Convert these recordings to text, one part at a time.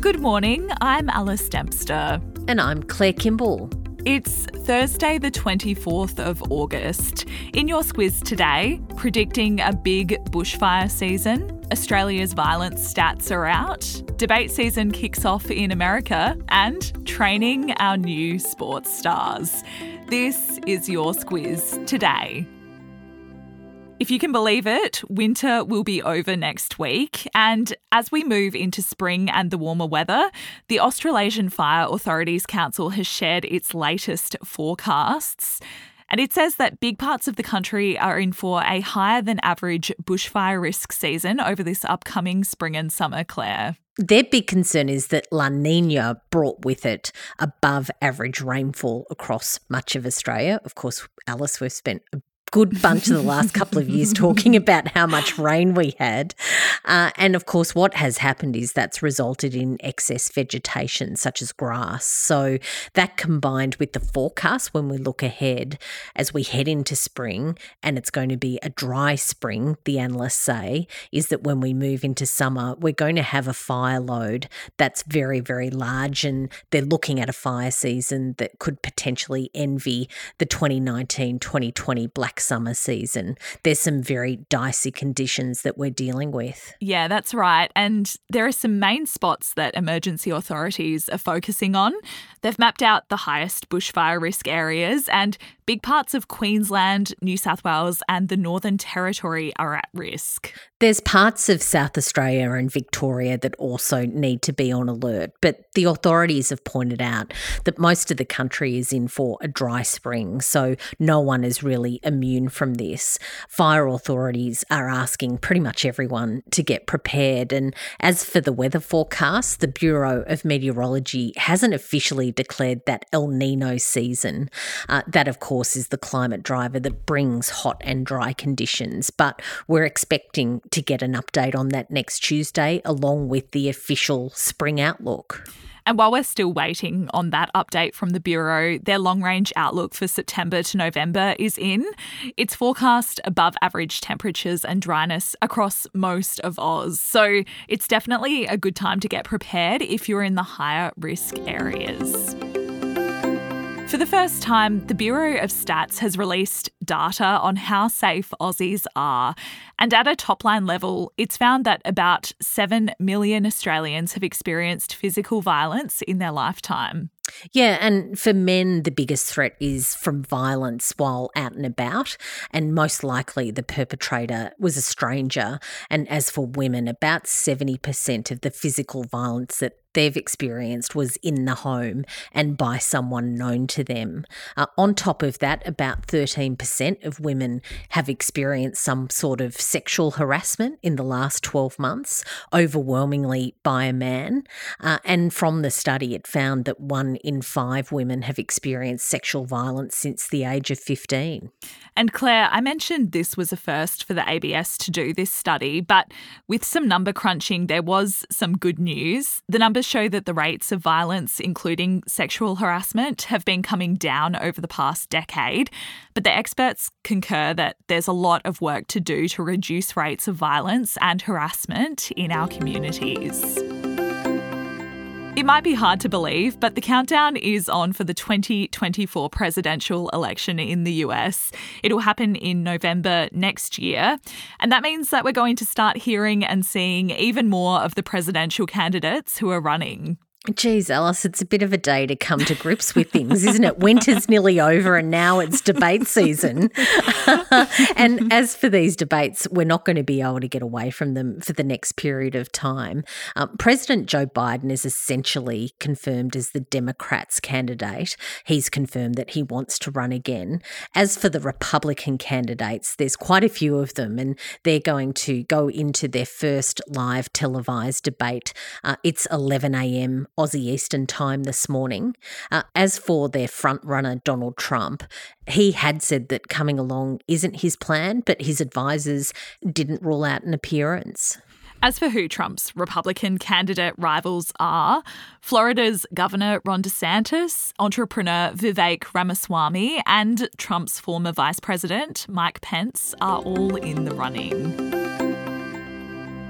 Good morning, I'm Alice Dempster. And I'm Claire Kimball. It's Thursday, the 24th of August. In your squiz today, predicting a big bushfire season, Australia's violence stats are out, debate season kicks off in America, and training our new sports stars. This is your squiz today. If you can believe it, winter will be over next week. And as we move into spring and the warmer weather, the Australasian Fire Authorities Council has shared its latest forecasts. And it says that big parts of the country are in for a higher than average bushfire risk season over this upcoming spring and summer, Claire. Their big concern is that La Nina brought with it above average rainfall across much of Australia. Of course, Alice, we've spent a good bunch of the last couple of years talking about how much rain we had. Uh, and of course, what has happened is that's resulted in excess vegetation, such as grass. So, that combined with the forecast when we look ahead as we head into spring, and it's going to be a dry spring, the analysts say, is that when we move into summer, we're going to have a fire load that's very, very large. And they're looking at a fire season that could potentially envy the 2019 2020 black summer season. There's some very dicey conditions that we're dealing with. Yeah, that's right. And there are some main spots that emergency authorities are focusing on. They've mapped out the highest bushfire risk areas, and big parts of Queensland, New South Wales, and the Northern Territory are at risk. There's parts of South Australia and Victoria that also need to be on alert, but the authorities have pointed out that most of the country is in for a dry spring, so no one is really immune from this. Fire authorities are asking pretty much everyone to get prepared. And as for the weather forecast, the Bureau of Meteorology hasn't officially declared that El Nino season. Uh, that, of course, is the climate driver that brings hot and dry conditions, but we're expecting to get an update on that next Tuesday, along with the official spring outlook. And while we're still waiting on that update from the Bureau, their long range outlook for September to November is in. It's forecast above average temperatures and dryness across most of Oz. So it's definitely a good time to get prepared if you're in the higher risk areas. For the first time, the Bureau of Stats has released data on how safe Aussies are. And at a top line level, it's found that about 7 million Australians have experienced physical violence in their lifetime. Yeah, and for men, the biggest threat is from violence while out and about, and most likely the perpetrator was a stranger. And as for women, about 70% of the physical violence that they've experienced was in the home and by someone known to them. Uh, on top of that, about 13% of women have experienced some sort of sexual harassment in the last 12 months, overwhelmingly by a man. Uh, and from the study, it found that one in five women have experienced sexual violence since the age of 15. And Claire, I mentioned this was a first for the ABS to do this study, but with some number crunching, there was some good news. The numbers show that the rates of violence, including sexual harassment, have been coming down over the past decade. But the experts concur that there's a lot of work to do to reduce rates of violence and harassment in our communities. It might be hard to believe, but the countdown is on for the 2024 presidential election in the US. It'll happen in November next year. And that means that we're going to start hearing and seeing even more of the presidential candidates who are running. Geez, Alice, it's a bit of a day to come to grips with things, isn't it? Winter's nearly over and now it's debate season. and as for these debates, we're not going to be able to get away from them for the next period of time. Um, President Joe Biden is essentially confirmed as the Democrats' candidate. He's confirmed that he wants to run again. As for the Republican candidates, there's quite a few of them, and they're going to go into their first live televised debate. Uh, it's 11 a.m Aussie Eastern Time this morning. Uh, as for their frontrunner, Donald Trump, he had said that coming along isn't his plan, but his advisors didn't rule out an appearance. As for who Trump's Republican candidate rivals are, Florida's Governor Ron DeSantis, entrepreneur Vivek Ramaswamy, and Trump's former Vice President Mike Pence are all in the running.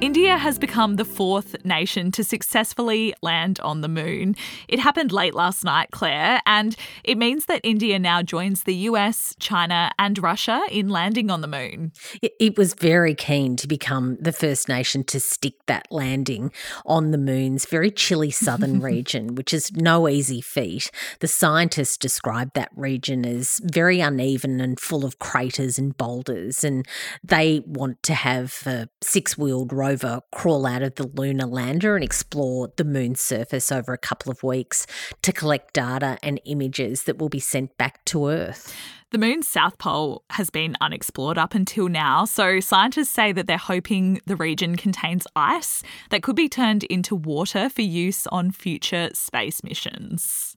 India has become the fourth nation to successfully land on the moon. It happened late last night, Claire, and it means that India now joins the US, China, and Russia in landing on the moon. It was very keen to become the first nation to stick that landing on the moon's very chilly southern region, which is no easy feat. The scientists described that region as very uneven and full of craters and boulders, and they want to have a six wheeled rover crawl out of the lunar lander and explore the moon's surface over a couple of weeks to collect data and images that will be sent back to Earth. The moon's south pole has been unexplored up until now, so scientists say that they're hoping the region contains ice that could be turned into water for use on future space missions.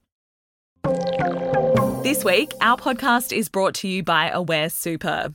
This week, our podcast is brought to you by Aware Super.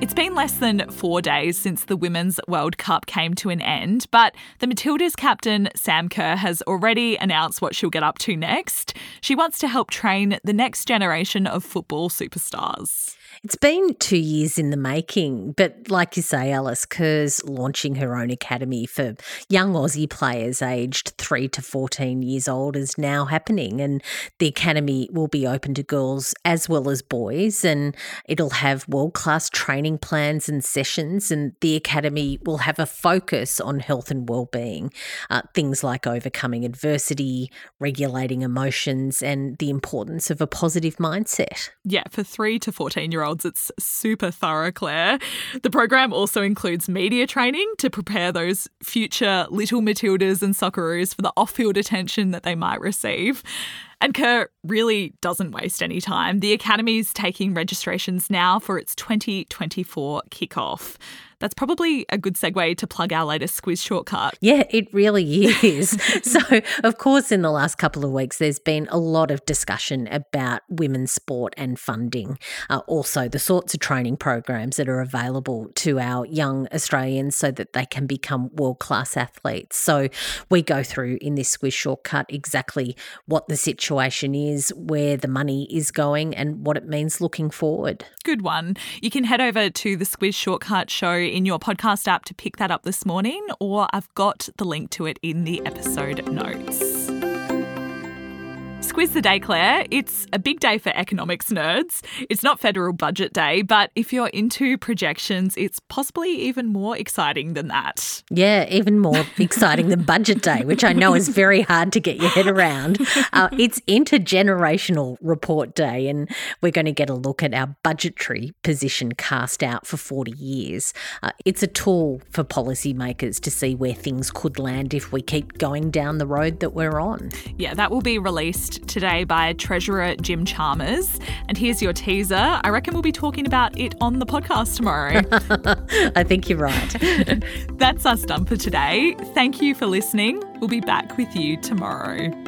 It's been less than four days since the Women's World Cup came to an end, but the Matildas captain, Sam Kerr, has already announced what she'll get up to next. She wants to help train the next generation of football superstars. It's been two years in the making, but like you say, Alice Kerr's launching her own academy for young Aussie players aged 3 to 14 years old is now happening. And the academy will be open to girls as well as boys, and it'll have world class training plans and sessions. And the academy will have a focus on health and well-being, uh, things like overcoming adversity, regulating emotions, and the importance of a positive mindset. Yeah, for 3 to 14 year olds olds. It's super thorough, Claire. The program also includes media training to prepare those future little Matildas and Socceroos for the off field attention that they might receive. And Kerr really doesn't waste any time. The Academy's taking registrations now for its 2024 kickoff. That's probably a good segue to plug our latest Squiz shortcut. Yeah, it really is. so, of course, in the last couple of weeks, there's been a lot of discussion about women's sport and funding. Uh, also, the sorts of training programs that are available to our young Australians so that they can become world class athletes. So, we go through in this Squiz shortcut exactly what the situation is, where the money is going, and what it means looking forward. Good one. You can head over to the Squiz shortcut show in your podcast app to pick that up this morning, or I've got the link to it in the episode notes. Squiz the Day, Claire. It's a big day for economics nerds. It's not federal budget day, but if you're into projections, it's possibly even more exciting than that. Yeah, even more exciting than budget day, which I know is very hard to get your head around. Uh, it's intergenerational report day, and we're going to get a look at our budgetary position cast out for 40 years. Uh, it's a tool for policymakers to see where things could land if we keep going down the road that we're on. Yeah, that will be released today by Treasurer Jim Chalmers. And here's your teaser. I reckon we'll be talking about it on the podcast tomorrow. I think you're right. That's us done for today. Thank you for listening. We'll be back with you tomorrow.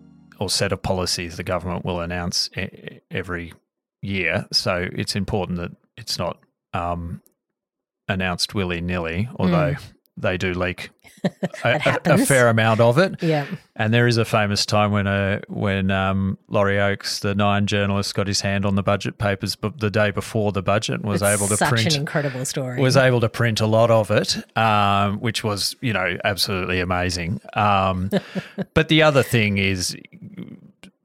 or set of policies the government will announce every year. So it's important that it's not um, announced willy nilly, although they do leak a, a, a fair amount of it. Yeah. And there is a famous time when uh, when um, Laurie Oakes, the Nine journalist, got his hand on the budget papers, but the day before the budget and was It's able to such print an incredible story. was able to print a lot of it, um, which was you know absolutely amazing. Um, but the other thing is.